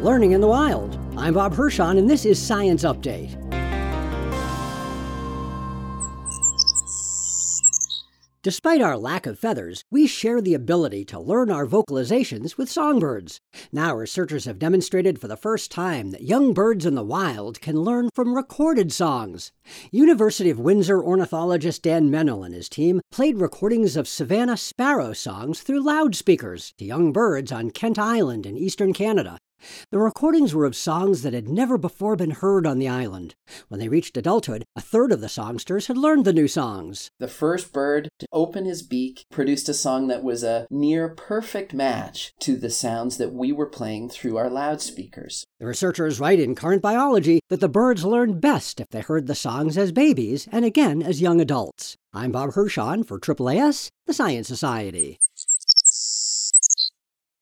learning in the wild. I'm Bob Hirshon, and this is Science Update. Despite our lack of feathers, we share the ability to learn our vocalizations with songbirds. Now, researchers have demonstrated for the first time that young birds in the wild can learn from recorded songs. University of Windsor ornithologist Dan Mennill and his team played recordings of Savannah sparrow songs through loudspeakers to young birds on Kent Island in eastern Canada. The recordings were of songs that had never before been heard on the island. When they reached adulthood, a third of the songsters had learned the new songs. The first bird to open his beak produced a song that was a near perfect match to the sounds that we were playing through our loudspeakers. The researchers write in Current Biology that the birds learned best if they heard the songs as babies and again as young adults. I'm Bob Hirshon for AAAS, the Science Society.